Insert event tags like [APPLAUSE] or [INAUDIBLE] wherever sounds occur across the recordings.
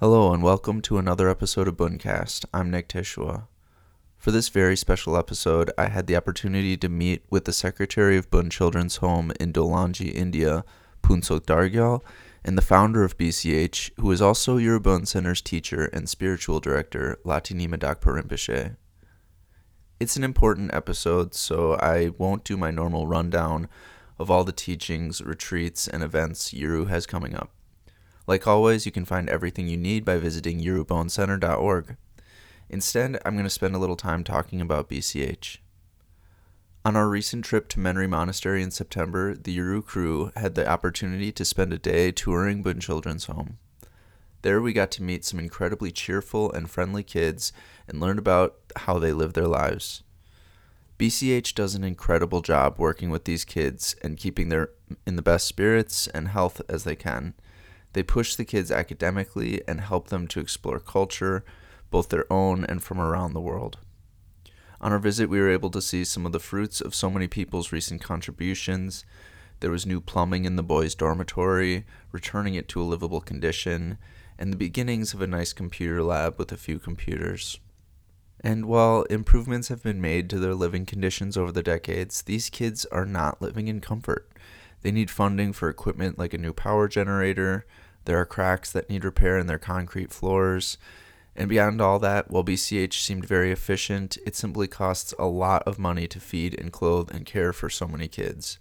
Hello and welcome to another episode of Boncast. I'm Nick Tishua. For this very special episode, I had the opportunity to meet with the Secretary of Bon Children's Home in Dolanji, India, Punsok Dargyal, and the founder of BCH, who is also Yeru Bon Center's teacher and spiritual director, Latri Nyima Dakpa Rinpoche. It's an important episode, so I won't do my normal rundown of all the teachings, retreats, and events Yeru has coming up. Like always, you can find everything you need by visiting yeruboncenter.org. Instead, I'm going to spend a little time talking about BCH. On our recent trip to Menri Monastery in September, the Yeru crew had the opportunity to spend a day touring Bon Children's Home. There, we got to meet some incredibly cheerful and friendly kids and learn about how they live their lives. BCH does an incredible job working with these kids and keeping them in the best spirits and health as they can. They push the kids academically and help them to explore culture, both their own and from around the world. On our visit, we were able to see some of the fruits of so many people's recent contributions. There was new plumbing in the boys' dormitory, returning it to a livable condition, and the beginnings of a nice computer lab with a few computers. And while improvements have been made to their living conditions over the decades, these kids are not living in comfort. They need funding for equipment like a new power generator, there are cracks that need repair in their concrete floors. And beyond all that, while BCH seemed very efficient, it simply costs a lot of money to feed and clothe and care for so many kids.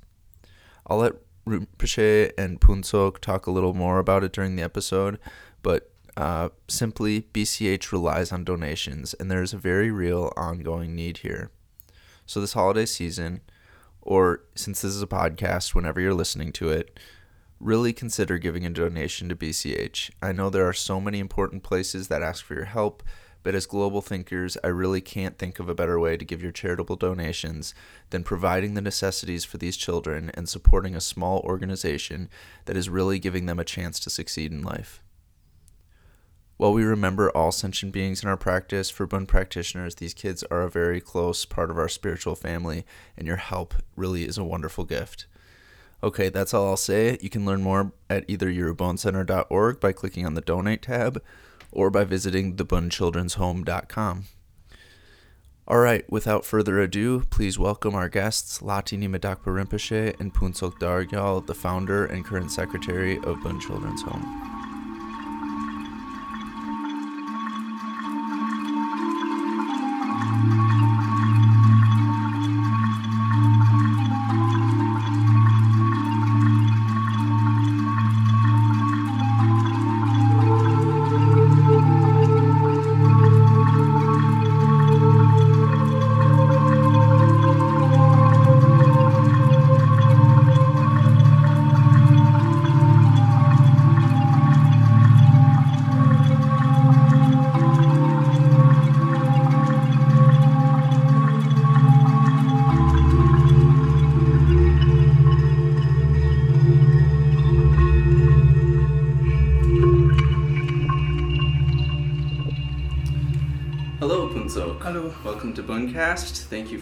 I'll let Rinpoche and Punsok talk a little more about it during the episode, but uh, simply, BCH relies on donations, and there is a very real ongoing need here. So, this holiday season, or since this is a podcast, whenever you're listening to it, really consider giving a donation to BCH. I know there are so many important places that ask for your help, but as global thinkers, I really can't think of a better way to give your charitable donations than providing the necessities for these children and supporting a small organization that is really giving them a chance to succeed in life. While we remember all sentient beings in our practice, for Bon practitioners, these kids are a very close part of our spiritual family, and your help really is a wonderful gift. Okay, that's all I'll say. You can learn more at either yeruboncenter.org by clicking on the donate tab or by visiting thebunchildren'shome.com. All right, without further ado, please welcome our guests, Latri Nyima Dakpa Rinpoche and Punsok Dargyal, the founder and current secretary of Bon Children's Home.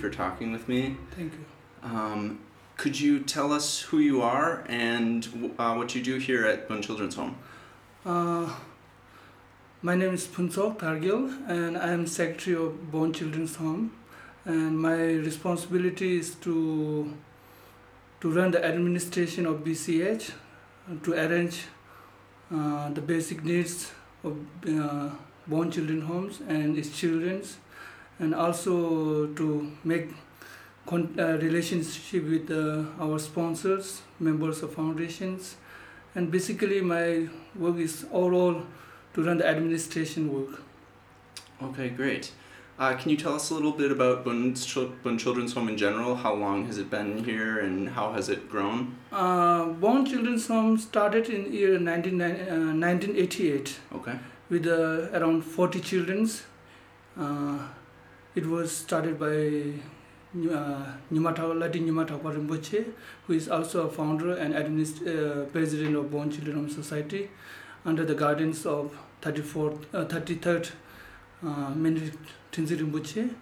For talking with me. Thank you. Um, could you tell us who you are and uh, what you do here at Bon Children's Home? Uh, my name is Punsok Targil and I am Secretary of Bon Children's Home. And my responsibility is to to run the administration of BCH, to arrange uh, the basic needs of uh, Bon Children's Homes and its children's and also to make con- uh, relationship with uh, our sponsors, members of foundations, and basically my work is overall to run the administration work. Okay, great. Uh, can you tell us a little bit about Bon, Bon Children's Home in general? How long has it been here and how has it grown? Uh, Children's Home started in year 19, 1988. Uh, okay. With uh, around 40 children. Uh, it was started by uh, Nyumatau, Latin Rinpoche, who is also a founder and administ- uh, president of Bon Children Home Society, under the guidance of 34th, uh, 33rd uh, Tenzin Rinpoche.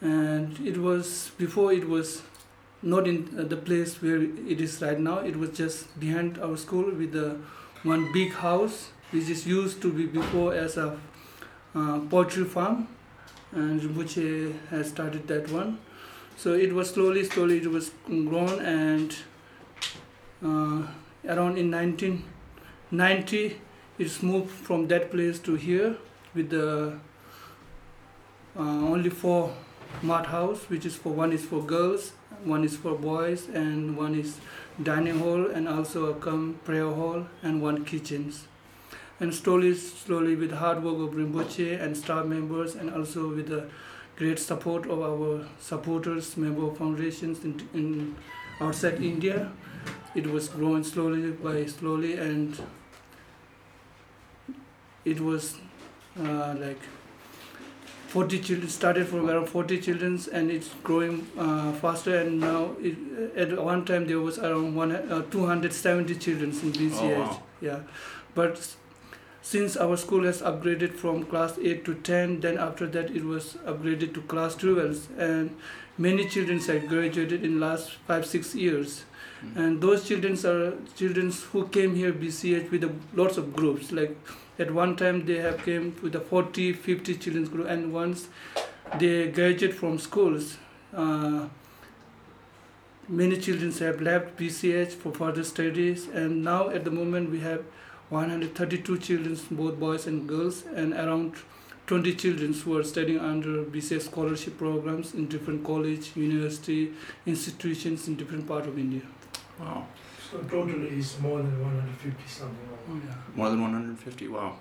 And it was, before it was not in uh, the place where it is right now, it was just behind our school with the one big house which is used to be before as a uh, poultry farm, and Rinpoche has started that one. So it was slowly, slowly it was grown, and uh, around in 1990, it's moved from that place to here with the uh, only four mud house, which is for one is for girls, one is for boys, and one is dining hall, and also a prayer hall, and one kitchens. And slowly, slowly, with hard work of Rinpoche and staff members, and also with the great support of our supporters, member foundations in, in outside India, it was growing slowly by slowly, and it was uh, like 40 children started from around 40 children and it's growing uh, faster and now it, at one time there was around one, uh, 270 children in BCH Oh, wow. yeah but since our school has upgraded from class 8 to 10 then after that it was upgraded to class 12 and many children have graduated in last 5 6 years. Mm. and those children are children who came here BCH with a, lots of groups. Like at one time they have came with a 40 50 children's group and once they graduate from schools uh, many children have left bch for further studies. And now at the moment we have 132 children both boys and girls and around 20 children who are studying under bcs scholarship programs in different college university institutions in different part of india Wow. So totally it's more than 150 something. oh yeah More than 150. Wow.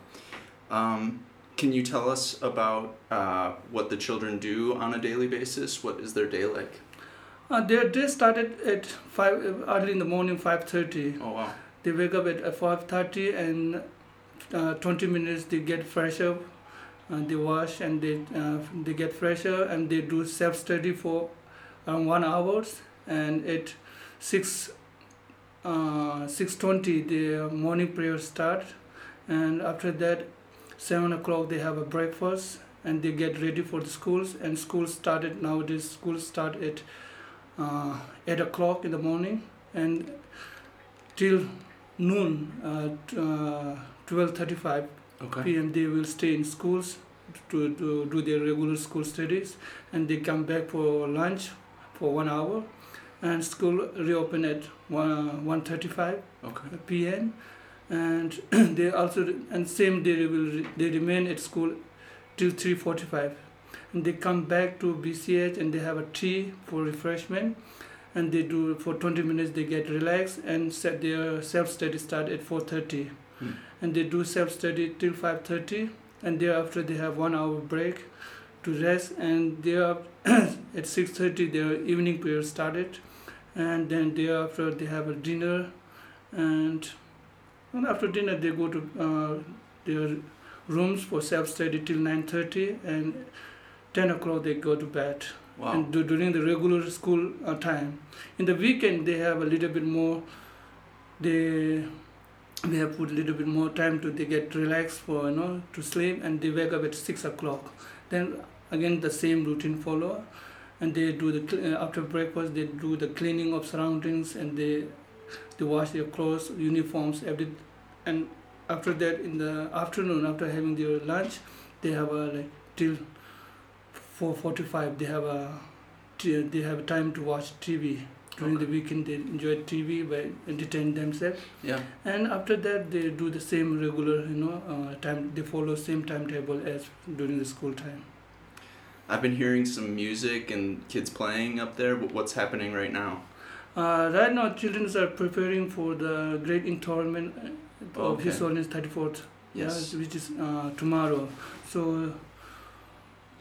Um, can you tell us about uh, what the children do on a daily basis? What is their day like? uh, their day started at 5 uh, early in the morning 5.30 Oh, wow. They wake up at uh, 5.30 and uh, 20 minutes they get fresh up and they wash and they uh, they get fresher and they do self-study for around one hours and at 6 uh, 6.20 the morning prayer start and after that 7 o'clock they have a breakfast and they get ready for the schools and schools started nowadays schools start at uh, 8 o'clock in the morning and till noon at uh, 12.35 Okay. p.m. they will stay in schools to, to do their regular school studies and they come back for lunch for one hour and school reopen at 1, 1.35 Okay. p.m. and [CLEARS THROAT] they also and same day they will they remain at school till 3:45 and they come back to BCH and they have a tea for refreshment and they do for 20 minutes they get relaxed and set their self study start at 4:30 Hmm. and they do self study till 5:30 and thereafter they have one hour break to rest and they are [COUGHS] at 6:30 their evening prayer started. And then thereafter they have a dinner and, and after dinner they go to uh, their rooms for self-study till 9.30 and 10 o'clock they go to bed Wow. and do, during the regular school uh, time. In the weekend they have a little bit more they they have put a little bit more time to they get relaxed for you know to sleep and they wake up at 6 o'clock. Then again the same routine follow. And they do the uh, after breakfast they do the cleaning of surroundings and they they wash their clothes uniforms every and after that in the afternoon after having their lunch they have a like till 4:45 they have a they have time to watch TV during the weekend they enjoy TV by entertain themselves Yeah. and after that they do the same regular you know uh, time they follow same timetable as during the school time I've been hearing some music and kids playing up there. Wh- What's happening right now? uh, right now children are preparing for the great enthronement uh, of His Okay. Holiness 34th Yes. yeah, which is uh, tomorrow so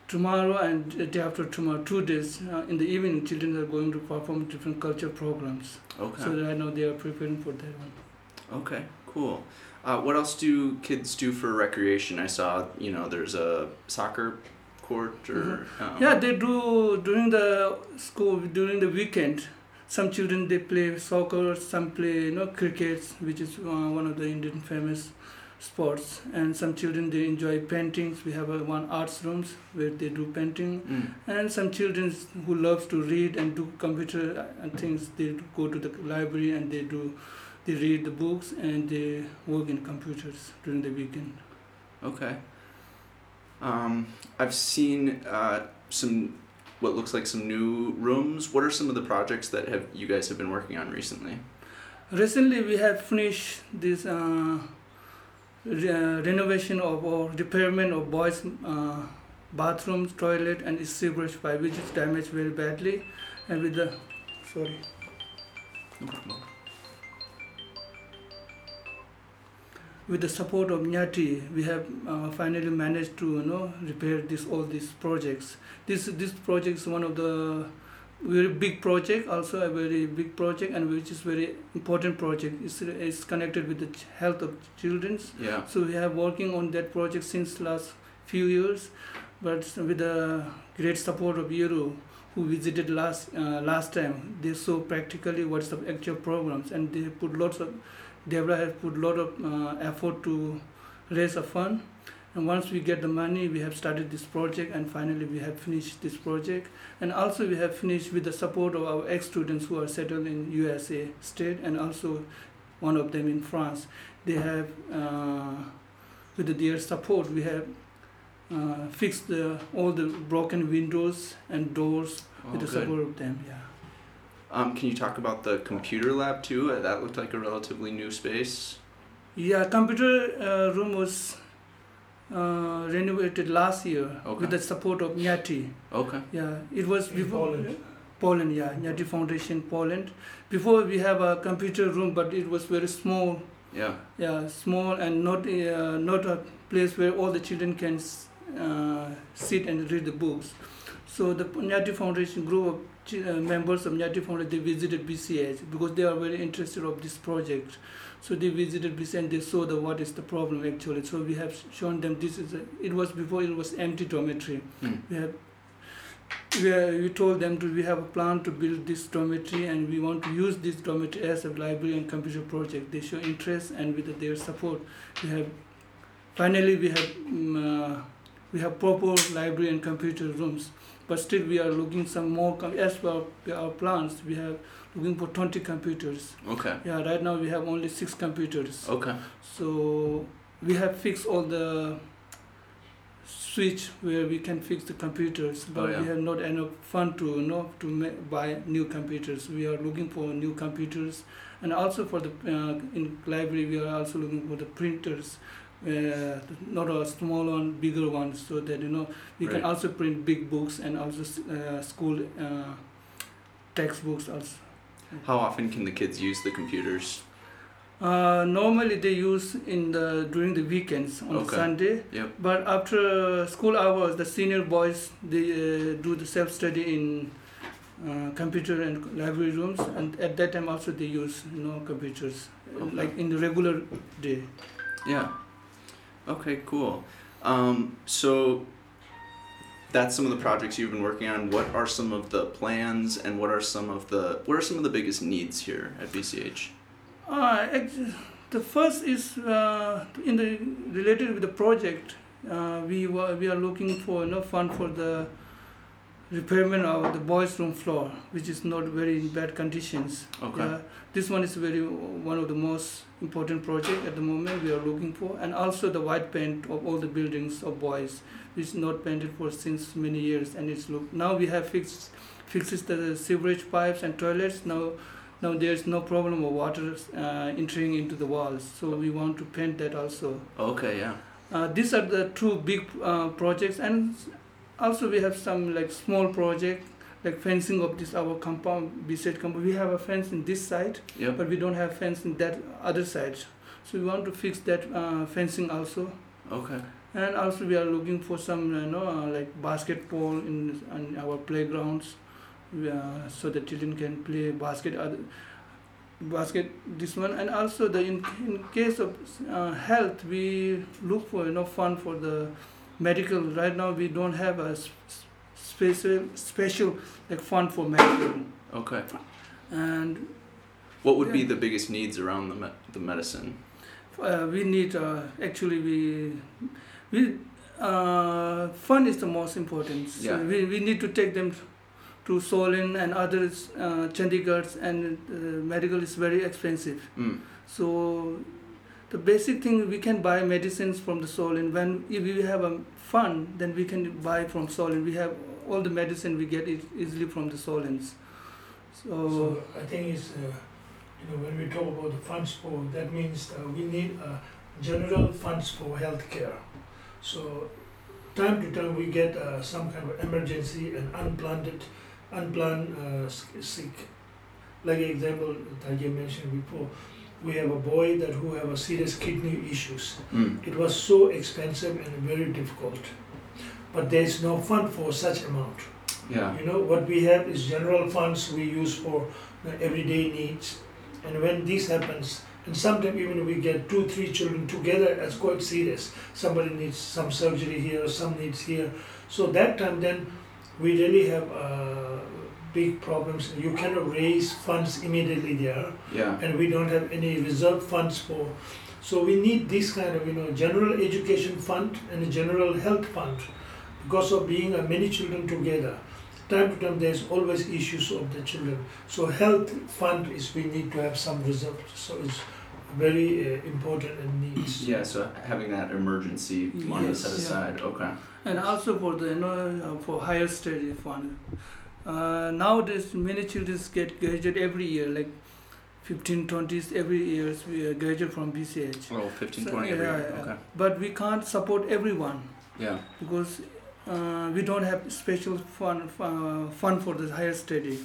tomorrow and the day after tomorrow two days uh, in the evening children are going to perform different culture programs Okay. so right now they are preparing for that one Okay, cool. Uh, what else do kids do for recreation? I saw, you know, there's a soccer court or. Um, Yeah, they do during the school during the weekend. Some children they play soccer, some play you know cricket, which is uh, one of the Indian famous sports. And some children they enjoy paintings. We have a one arts rooms where they do painting. Mm. And some children who loves to read and do computer and things, they go to the library and they do they read the books and they work in computers during the weekend. Okay. Um, I've seen uh, some what looks like some new rooms. What are some of the projects that have you guys have been working on recently? Recently, we have finished this uh, re- renovation of or repairment of boys' uh, bathrooms, toilet, and sewage pipe, which is damaged very badly, and with the sorry. with the support of Nyati, we have uh, finally managed to you know repair this all these projects. This this project is one of the very big project, also a very big project, and which is very important project. It's, it's connected with the health of childrens. Yeah. So we have working on that project since last few years, but with the great support of Yeru, who visited last uh, last time, they saw practically what's the actual programs, and they put lots of Debra has put lot of uh, effort to raise a fund. And once we get the money, we have started this project, and finally we have finished this project. And also we have finished with the support of our ex-students who are settled in USA state, and also one of them in France. They have, uh, with their support, we have uh, fixed the, all the broken windows and doors Oh, with the good. support of them. Yeah. Um, can you talk about the computer lab too? That looked like a relatively new space. Yeah, computer uh, room was uh, renovated last year Okay. with the support of Nyati. Okay. Yeah, it was In before Poland. Poland, yeah, Nyati Foundation, Poland. Before we have a computer room, but it was very small. Yeah. Yeah, small and not uh, not a place where all the children can uh, sit and read the books. So the Nyati Foundation grew of chi- uh, members of Nyati Foundation they visited BCH because they are very interested of this project. So they visited BCH and they saw the what is the problem actually. So we have shown them this is a, it was before it was empty dormitory. Hmm. We have we, are, we told them to we have a plan to build this dormitory and we want to use this dormitory as a library and computer project. They show interest and with their support we have finally we have um, uh, we have proper library and computer rooms. But still we are looking some more as per our plans we have looking for 20 computers. Okay. Yeah, right now we have only six computers. Okay. So we have fixed all the switch where we can fix the computers, but Oh, yeah. we have not enough fund to you know to ma- buy new computers. We are looking for new computers, and also for the uh, in library we are also looking for the printers. Uh, not a small one, bigger one, so that you know we Right. can also print big books and also uh, school uh, textbooks also. How often can the kids use the computers? Uh, normally they use in the during the weekends on Okay. Sunday. Yep. But after school hours, the senior boys they uh, do the self study in uh, computer and library rooms, and at that time also they use you know computers Okay. like in the regular day. Yeah. Okay, cool. Um, so that's some of the projects you've been working on. What are some of the plans and what are some of the what are some of the biggest needs here at BCH? Uh, the first is uh, in the related with the project. Uh, we were, we are looking for you fund for the repairment of the boys' room floor, which is not very in bad conditions. Okay. Yeah, this one is very one of the most important project at the moment we are looking for, and also the white paint of all the buildings of boys, which is not painted for since many years, and it's look now we have fixed fixes the sewerage pipes and toilets now. Now there is no problem of water uh, entering into the walls, so we want to paint that also. Okay, yeah. Uh, these are the two big uh, projects, and also we have some like small project like fencing of this our compound beside compound. We have a fence in this side, Yep. but we don't have fence in that other side. So we want to fix that uh, fencing also, Okay. and also we are looking for some you know uh, like basketball in, our playgrounds, uh, so the children can play basket. Other, basket this one and also the in, in case of uh, health we look for you know fund for the medical right now we don't have a special special like fund for medical Okay. and What would be the biggest needs around the me- the medicine? uh, we need uh, actually we we uh, fund is the most important so Yeah. we, we need to take them to Solan and others, uh, Chandigarh, and uh, medical is very expensive. Mm. So the basic thing we can buy medicines from the Solan. When if we have a fund, then we can buy from Solan. We have all the medicine we get easily from the Solans. So, So I think it's, uh, you know, when we talk about the funds for, that means uh, we need uh, general funds for healthcare. So time to time we get uh, some kind of emergency and unplanned, unplanned uh, sick. Like example, Tajay mentioned before, we have a boy that who have a serious kidney issues. Mm. It was so expensive and very difficult. But there is no fund for such amount. Yeah. You know, what we have is general funds we use for the everyday needs. And when this happens, and sometimes even we get two, three children together, it's quite serious. Somebody needs some surgery here, some needs here. So that time then we really have uh, big problems. You cannot raise funds immediately there Yeah. and we don't have any reserve funds for. So we need this kind of, you know, general education fund and a general health fund because of being uh, many children together. Time to time, there's always issues of the children. So health fund is we need to have some reserve. So it's very uh, important and needs. [CLEARS THROAT] Yeah. So having that emergency money Yes, set yeah. aside. Okay. and also for the you know uh, for higher study fund. Uh, nowadays, many children get graduate every year, like 15, 20s every year. We graduate from BCH. Oh, 15, So, 20 every yeah, year. yeah. Okay. But we can't support everyone Yeah. because uh, we don't have special fund uh, fund for the higher study.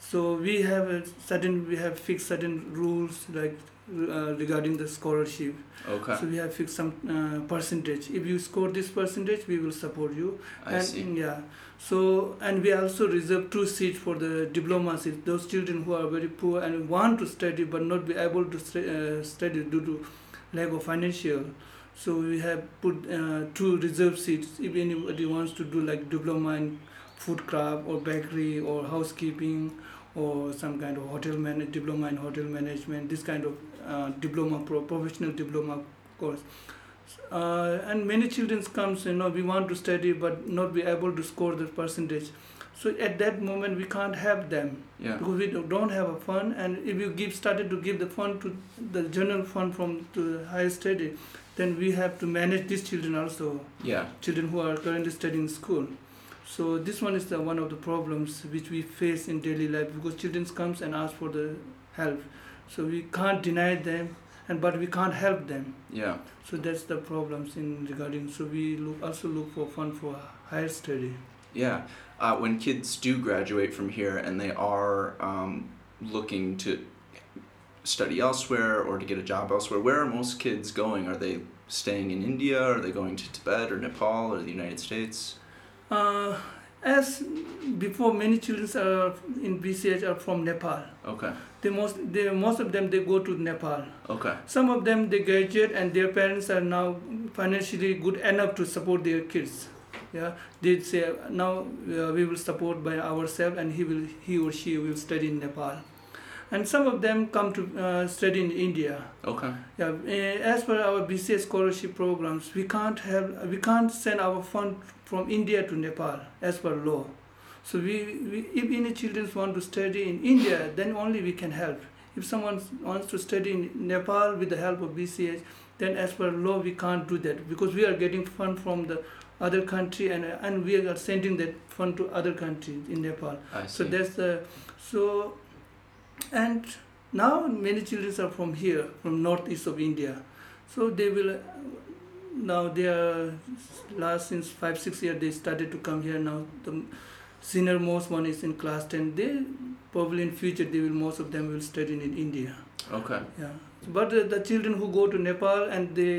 So we have a certain we have fixed certain rules like uh, regarding the scholarship. Okay. So we have fixed some uh, percentage. If you score this percentage, we will support you. I and see. yeah, so and we also reserve two seats for the diploma seats. Those children who are very poor and want to study but not be able to stu- uh, study due to lack of financial. So we have put uh, two reserve seats if anybody wants to do like diploma in food craft or bakery or housekeeping or some kind of hotel man diploma in hotel management. This kind of uh, diploma pro- professional diploma course. Uh, and many children comes you know we want to study but not be able to score the percentage. So at that moment we can't help them. Yeah. because we don't- have a fund and if you give started to give the fund to the general fund from to the higher study then we have to manage these children also. Yeah. children who are currently studying in school. So this one is the one of the problems which we face in daily life because children comes and ask for the help. So we can't deny them and but we can't help them Yeah. so that's the problems in regarding so we look also look for fund for higher study Yeah. Uh, when kids do graduate from here and they are um, looking to study elsewhere or to get a job elsewhere, where are most kids going? Are they staying in India? Are they going to Tibet or Nepal or the United States? uh, as before many children are in bch are from nepal Okay. They most they most of them they go to nepal. Okay. some of them they graduate and their parents are now financially good enough to support their kids. Yeah they say now uh, we will support by ourselves and he will he or she will study in nepal. And some of them come to uh, study in india. Okay. yeah eh, as per our bca scholarship programs we can't have we can't send our fund from india to nepal as per law so we, we if any children want to study in india then only we can help. If someone wants to study in nepal with the help of bch then as per law we can't do that because we are getting fund from the other country and and we are sending that fund to other countries in nepal. So that's the so and now many children are from here from northeast of india. So they will now they are last since five six years they started to come here. Now the senior most one is in class 10 they probably in future they will most of them will study in india. Okay. yeah. But uh, the children who go to nepal and they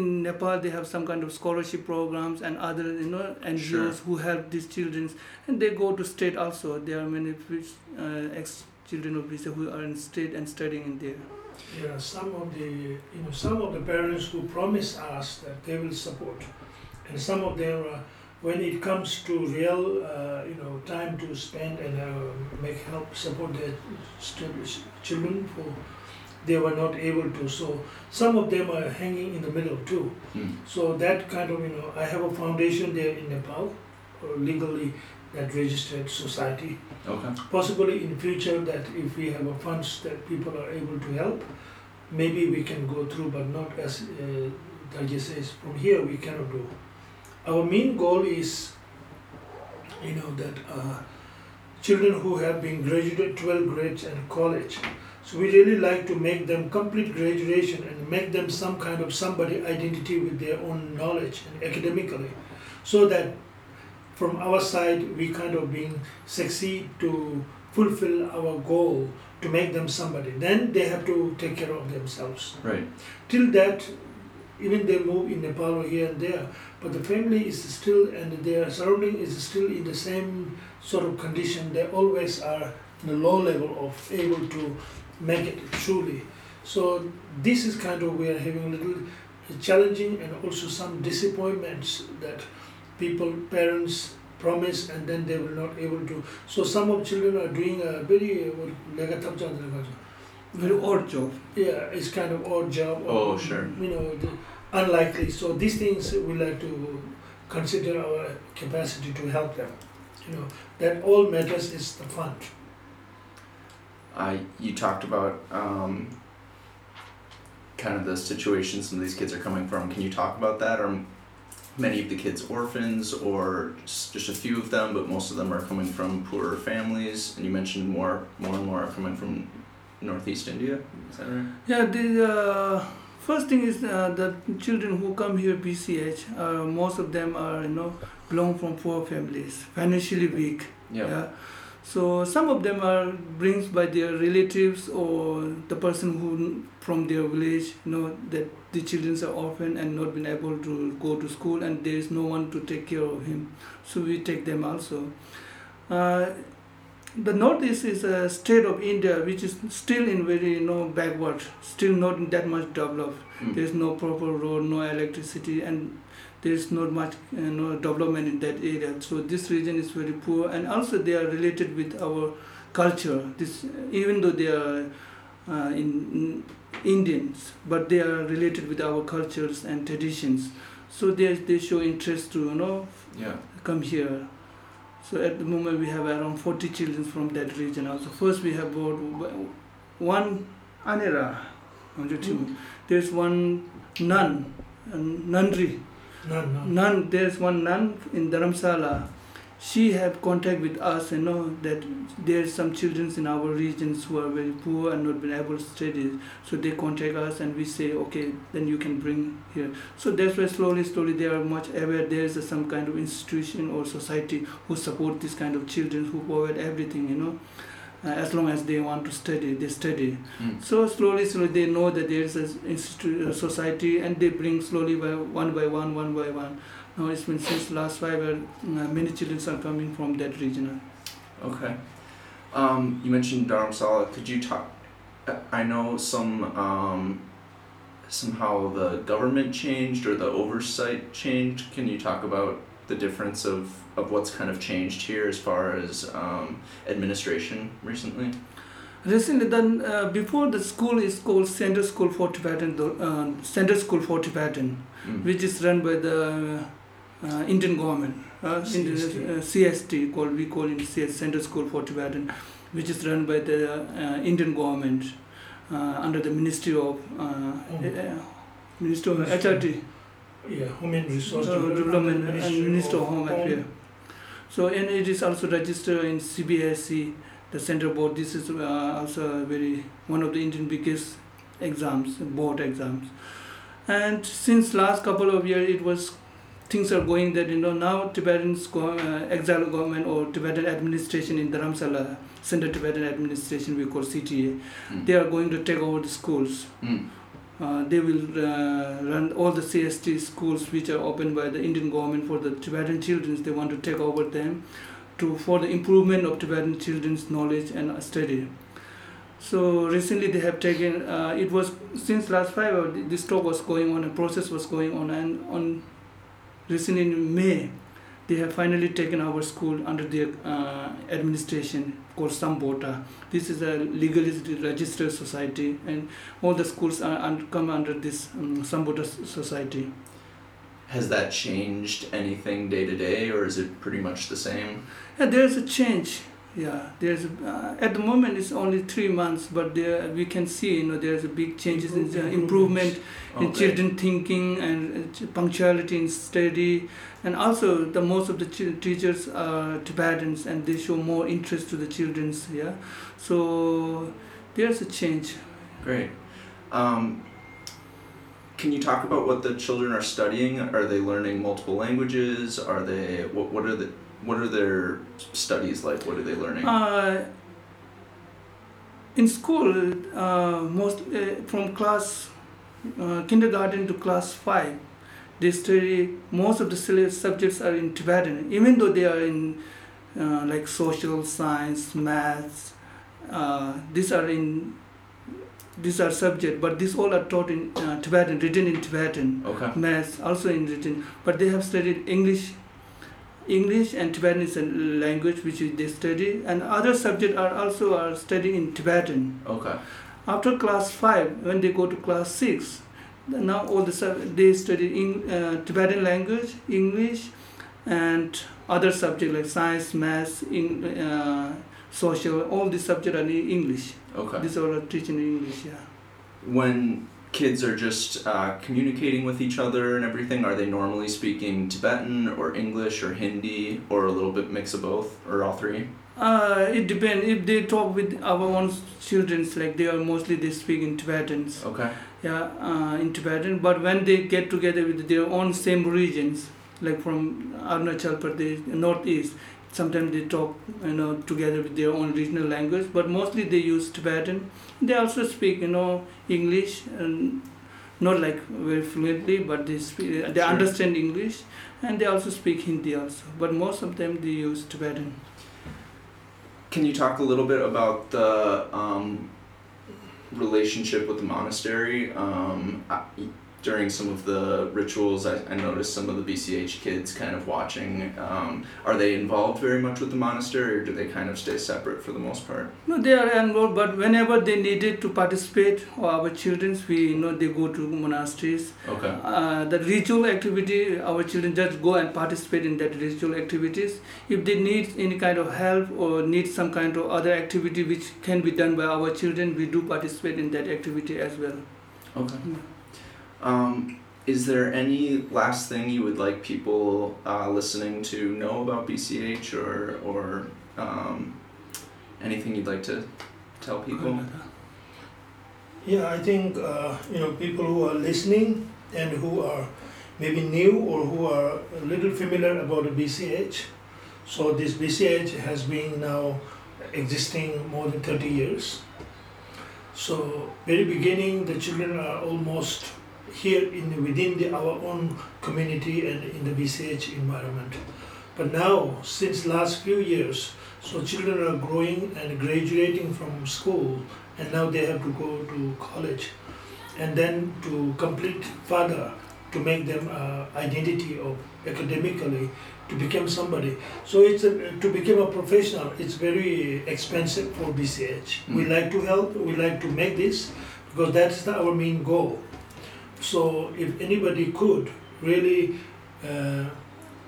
in nepal they have some kind of scholarship programs and other you know ngos Sure. who help these children. And they go to state also. There are many uh, ex children of visa who are in state and studying in there. Yeah, some of the you know some of the parents who promise us that they will support, and some of them, uh, when it comes to real uh, you know time to spend and uh, make help support their st- children, for they were not able to. So some of them are hanging in the middle too. Hmm. So that kind of you know I have a foundation there in Nepal, legally that registered society. Okay. Possibly in future that if we have a funds that people are able to help, maybe we can go through, but not as uh, says, from here we cannot do. Our main goal is, you know, that uh, children who have been graduated 12 grades and college, so we really like to make them complete graduation and make them some kind of somebody identity with their own knowledge and academically, so that from our side we kind of being succeed to fulfill our goal to make them somebody. Then they have to take care of themselves. Right. Till that, even they move in Nepal or here and there, but the family is still and their surrounding is still in the same sort of condition. They always are in a low level of able to make it truly. So this is kind of we are having a little challenging and also some disappointments that people, parents promise and then they were not able to. So some of children are doing a very uh, negative uh, Very odd job. Yeah, it's kind of odd job. or, Oh, sure. You know, the, unlikely. So these things we like to consider our capacity to help them. You know, that all matters is the fund. I you talked about um, kind of the situation some of these kids are coming from. Can you talk about that? Are many of the kids orphans, or just, just a few of them, but most of them are coming from poorer families? And you mentioned more, more and more are coming from northeast India. Is that right? Yeah, the uh, first thing is uh, the children who come here BCH. uh, most of them are you know belong from poor families, financially weak. Yeah. So some of them are brings by their relatives or the person who from their village you know that the children are orphan and not been able to go to school and there is no one to take care of him. So we take them also. Uh, the northeast is a state of India which is still in very you know backward, still not that much developed. Mm. There is no proper road, no electricity, and there is not much uh, no development in that area. So this region is very poor, and also they are related with our culture. This even though they are uh, in, in Indians, but they are related with our cultures and traditions. So they they show interest to you know Yeah. come here. So at the moment we have around 40 children from that region. Also, first we have brought one Anera, on the team. There's one nun, nunnery, None, none. nun. There's one nun in Dharamsala. She have contact with us, you know that there are some children in our regions who are very poor and not been able to study. So they contact us and we say, okay, then you can bring here. So that's why slowly, slowly they are much aware. There is a, some kind of institution or society who support this kind of children who provide everything, you know. Uh, as long as they want to study, they study. Mm. So slowly, slowly they know that there is a a society, and they bring slowly by one by one, one by one. Now it's been since last five years, uh, many children are coming from that region. Okay. Um, you mentioned Dharamsala. Could you talk? I- I know some um, somehow the government changed or the oversight changed. Can you talk about the difference of, of what's kind of changed here as far as um, administration recently? Recently, then uh, before the school is called Center School for Tibetan, uh, Center School for Tibetan, Mm. which is run by the uh, Indian government, uh, CST. uh, CST, called we call it CS Center School for Tibetan, which is run by the uh, Indian government uh, under the Ministry of Ministry of. HRT, Yeah, Human Resource Development and Minister of Home Affairs. So and it is also registered in CBSE, the Central Board. This is uh, also very one of the Indian biggest exams, board exams. And since last couple of years, it was things are going that you know now Tibetan uh, exile government or Tibetan administration in Dharamsala, Central Tibetan Administration, we call CTA, Mm. they are going to take over the schools. Mm. Uh, they will uh, run all the CST schools which are opened by the Indian government for the Tibetan children. They want to take over them to for the improvement of Tibetan children's knowledge and study. So recently they have taken. Uh, it was since last five. This talk was going on, a process was going on, and on recently in May, they have finally taken our school under their uh, administration called Sambhota. This is a legally registered society, and all the schools are come under this um, Sambhota society. has that changed anything day to day, or is it pretty much the same? Yeah, there's a change. Yeah, there's uh, at the moment it's only three months, but there we can see you know there's a big changes in uh, improvement in Okay. children thinking and uh, punctuality in study, and also the most of the ch- teachers are Tibetans and they show more interest to the childrens. Yeah, so there's a change. Great. Um, can you talk about what the children are studying? Are they learning multiple languages? Are they what? What are the what are their studies like? What are they learning? Uh, in school, uh, most uh, from class uh, kindergarten to class five, they study most of the subjects are in Tibetan, even though they are in uh, like social science, maths. Uh, these are in these are subject, but these all are taught in uh, Tibetan, written in Tibetan okay. maths also in written but they have studied english english and tibetan is a language which they study and other subjects are also are studying in tibetan Okay. after class 5 when they go to class 6 now all the sub- they study in uh, tibetan language english and other subjects like science math, in uh, social all these subjects are in english Okay. these all are teaching in english yeah when kids are just uh, communicating with each other and everything, are they normally speaking Tibetan or English or Hindi or a little bit mix of both or all three? Uh, it depends. If they talk with our own childrens, like they are mostly they speak in Tibetans, Okay. yeah, uh, in Tibetan. But when they get together with their own same regions, like from Arunachal Pradesh, northeast, sometimes they talk, you know, together with their own regional language. But mostly they use Tibetan. They also speak, you know, English and not like very fluently, but they speak, they Sure. understand English, and they also speak Hindi also. But most of them they use Tibetan. Can you talk a little bit about the um, relationship with the monastery? Um, I, during some of the rituals, I, I noticed some of the BCH kids kind of watching. Um, are they involved very much with the monastery, or do they kind of stay separate for the most part? No, they are involved, but whenever they needed to participate, or our children, we you know they go to monasteries. Okay. Uh, the ritual activity, our children just go and participate in that ritual activities. If they need any kind of help or need some kind of other activity which can be done by our children, we do participate in that activity as well. Okay. Yeah. Um, is there any last thing you would like people uh, listening to know about BCH or or um, anything you'd like to tell people? Yeah, I think uh, you know people who are listening and who are maybe new or who are a little familiar about the BCH. So this BCH has been now existing more than 30 years. So very beginning, the children are almost here in within the, our own community and in the BCH environment. But now, since last few years, so children are growing and graduating from school and now they have to go to college and then to complete further to make them uh, identity of academically to become somebody so it's a, to become a professional it's very expensive for bch we Mm. like to help we like to make this because that's the, our main goal so if anybody could really uh,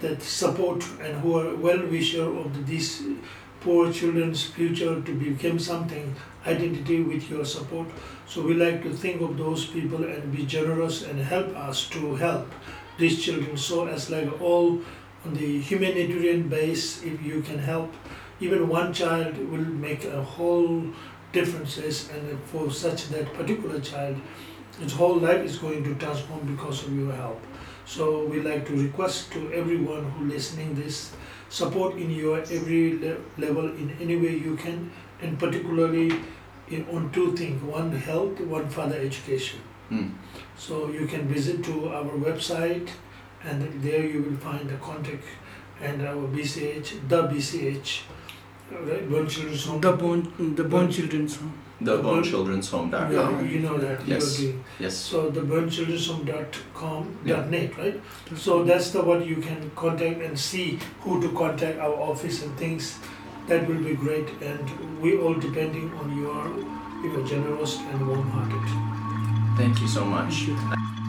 that support and who are well wisher of the, these poor children's future to become something identity with your support. So we like to think of those people and be generous and help us to help these children. So as like all on the humanitarian base if you can help even one child will make a whole differences and for such that particular child his whole life is going to transform because of your help so we like to request to everyone who listening this support in your every le- level in any way you can and particularly in, on two things one health one further education Mm. so you can visit to our website and there you will find the contact and our BCH, the BCH, right, Burn Children's Home. The bone, the bone children's home. The Burn- bonechildren'shome.com. Yeah, you know that. Yes. doing. Yes. So the burnchildren'shome.com, Yeah. dot net, right? So that's the what you can contact and see who to contact our office and things. That will be great, and we all depending on your, you know, generous and warm-hearted. Thank you so much. Thank you.